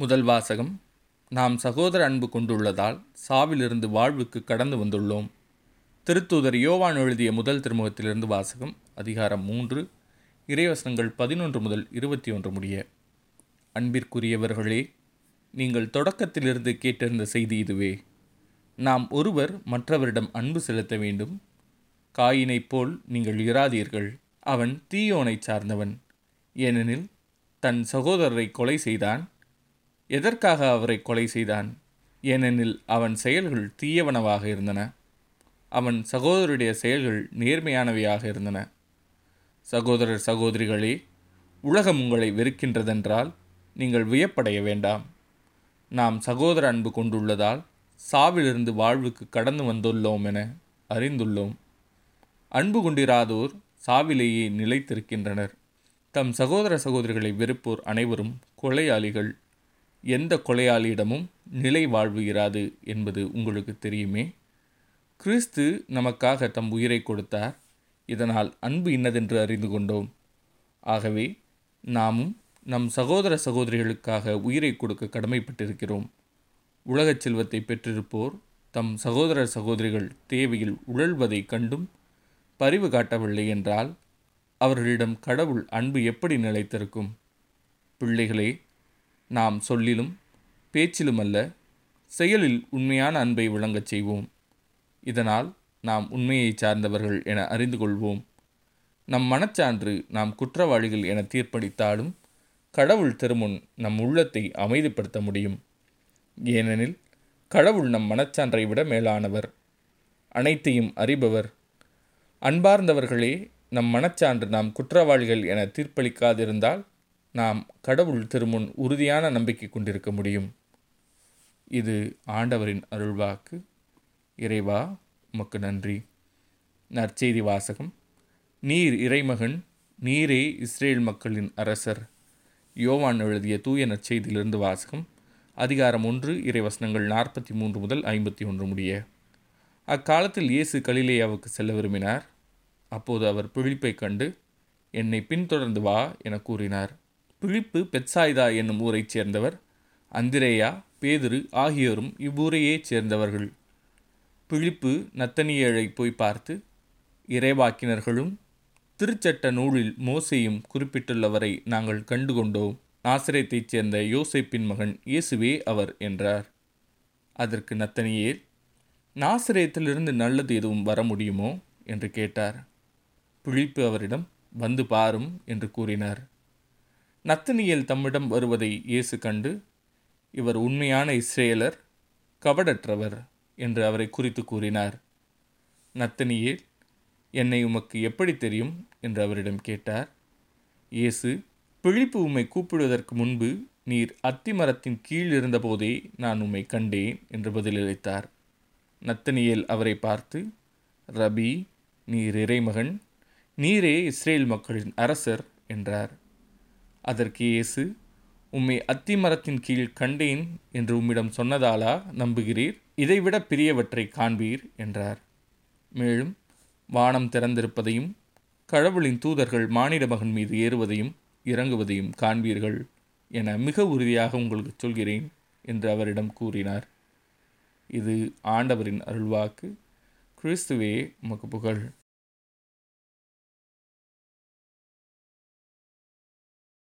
முதல் வாசகம் நாம் சகோதர அன்பு கொண்டுள்ளதால் சாவிலிருந்து வாழ்வுக்கு கடந்து வந்துள்ளோம். திருத்தூதர் யோவான் எழுதிய முதல் திருமுகத்திலிருந்து வாசகம் அதிகாரம் மூன்று இறைவசனங்கள் பதினொன்று முதல் இருபத்தி ஒன்று முடிய. அன்பிற்குரியவர்களே நீங்கள் தொடக்கத்திலிருந்து கேட்டிருந்த செய்தி இதுவே. நாம் ஒருவர் மற்றவரிடம் அன்பு செலுத்த வேண்டும். காயினைப் போல் நீங்கள் இராதீர்கள். அவன் தீயோனை சார்ந்தவன். ஏனெனில் தன் சகோதரரை கொலை செய்தான். எதற்காக அவரை கொலை செய்தான்? ஏனெனில் அவன் செயல்கள் தீயவனவாக இருந்தன. அவன் சகோதரருடைய செயல்கள் நேர்மையானவையாக இருந்தன. சகோதரர் சகோதரிகளே உலகம் உங்களை வெறுக்கின்றதென்றால் நீங்கள் வியப்படைய வேண்டாம். நாம் சகோதர அன்பு கொண்டுள்ளதால் சாவிலிருந்து வாழ்வுக்கு கடந்து வந்துள்ளோம் என அறிந்துள்ளோம். அன்பு கொண்டிராதோர் சாவிலேயே நிலைத்திருக்கின்றனர். தம் சகோதர சகோதரிகளை வெறுப்போர் அனைவரும் கொலையாளிகள். எந்த கொலையாளியிடமும் நிலை வாழ்வு இராது என்பது உங்களுக்கு தெரியுமே? கிறிஸ்து நமக்காக தம் உயிரை கொடுத்தார். இதனால் அன்பு இன்னதென்று அறிந்து கொண்டோம். ஆகவே நாமும் நம் சகோதர சகோதரிகளுக்காக உயிரை கொடுக்க கடமைப்பட்டிருக்கிறோம். உலகச் செல்வத்தை பெற்றிருப்போர் தம் சகோதர சகோதரிகள் தேவையில் உழல்வதை கண்டும் பரிவு காட்டவில்லை என்றால் அவர்களிடம் கடவுள் அன்பு எப்படி நிலைத்திருக்கும்? பிள்ளைகளே நாம் சொல்லிலும் பேச்சிலுமல்ல செயலில் உண்மையான அன்பை விளங்கச் செய்வோம். இதனால் நாம் உண்மையை சார்ந்தவர்கள் என அறிந்து கொள்வோம். நம் மனச்சான்று நாம் குற்றவாளிகள் என தீர்ப்பளித்தாலும் கடவுள் திருமுன் நம் உள்ளத்தை அமைதிப்படுத்த முடியும். ஏனெனில் கடவுள் நம் மனச்சான்றை விட மேலானவர். அனைத்தையும் அறிபவர். அன்பார்ந்தவர்களே நம் மனச்சான்று நாம் குற்றவாளிகள் என தீர்ப்பளிக்காதிருந்தால் நாம் கடவுள் திருமுன் உறுதியான நம்பிக்கை கொண்டிருக்க முடியும். இது ஆண்டவரின் அருள்வாக்கு. இறைவா உமக்கு நன்றி. நற்செய்தி வாசகம். நீர் இறைமகன் நீரே இஸ்ரேல் மக்களின் அரசர். யோவான் எழுதிய தூய நற்செய்தியிலிருந்து வாசகம். அதிகாரம் ஒன்று இறைவசனங்கள் நாற்பத்தி மூன்று முதல் ஐம்பத்தி ஒன்று முடிய. அக்காலத்தில் இயேசு கலிலேயாவுக்கு செல்ல விரும்பினார். அப்போது அவர் பிழிப்பை கண்டு என்னை பின்தொடர்ந்து வா என கூறினார். பிழிப்பு பெட்சாய்தா என்னும் ஊரைச் சேர்ந்தவர் அந்திரேயா பேதுரு ஆகியோரும் இவ்வூரையே சேர்ந்தவர்கள். பிழிப்பு நத்தனியேழை போய் பார்த்து இறைவாக்கினர்களும் திருச்சட்ட நூலில் மோசையும் குறிப்பிட்டுள்ளவரை நாங்கள் கண்டுகொண்டோம். நாசிரியத்தைச் சேர்ந்த யோசைப்பின் மகன் இயேசுவே அவர் என்றார். அதற்கு நத்தனியேல் நாசிரியத்திலிருந்து நல்லது எதுவும் வர முடியுமோ? என்று கேட்டார். பிழிப்பு அவரிடம் வந்து பாரும் என்று கூறினார். நத்தனியல் தம்மிடம் வருவதை இயேசு கண்டு இவர் உண்மையான இஸ்ரேலர் கவடற்றவர் என்று அவரை குறித்து கூறினார். நத்தனியேல் என்னை உமக்கு எப்படி தெரியும்? என்று அவரிடம் கேட்டார். இயேசு பிழிப்பு உம்மை கூப்பிடுவதற்கு முன்பு நீர் அத்திமரத்தின் கீழ் இருந்தபோதே நான் உம்மை கண்டேன் என்று பதிலளித்தார். நத்தனியேல் அவரை பார்த்து ரபி நீர் இறைமகன் நீரே இஸ்ரேல் மக்களின் அரசர் என்றார். அதற்கு இயேசு உம்மை அத்திமரத்தின் கீழ் கண்டேன் என்று உம்மிடம் சொன்னதாலா நம்புகிறீர்? இதைவிட பெரியவற்றை காண்பீர் என்றார். மேலும் வானம் திறந்திருப்பதையும் கடவுளின் தூதர்கள் மானிட மகன் மீது ஏறுவதையும் இறங்குவதையும் காண்பீர்கள் என மிக உறுதியாக உங்களுக்கு சொல்கிறேன் என்று அவரிடம் கூறினார். இது ஆண்டவரின் அருள்வாக்கு. கிறிஸ்துவே உமக்கு புகழ்.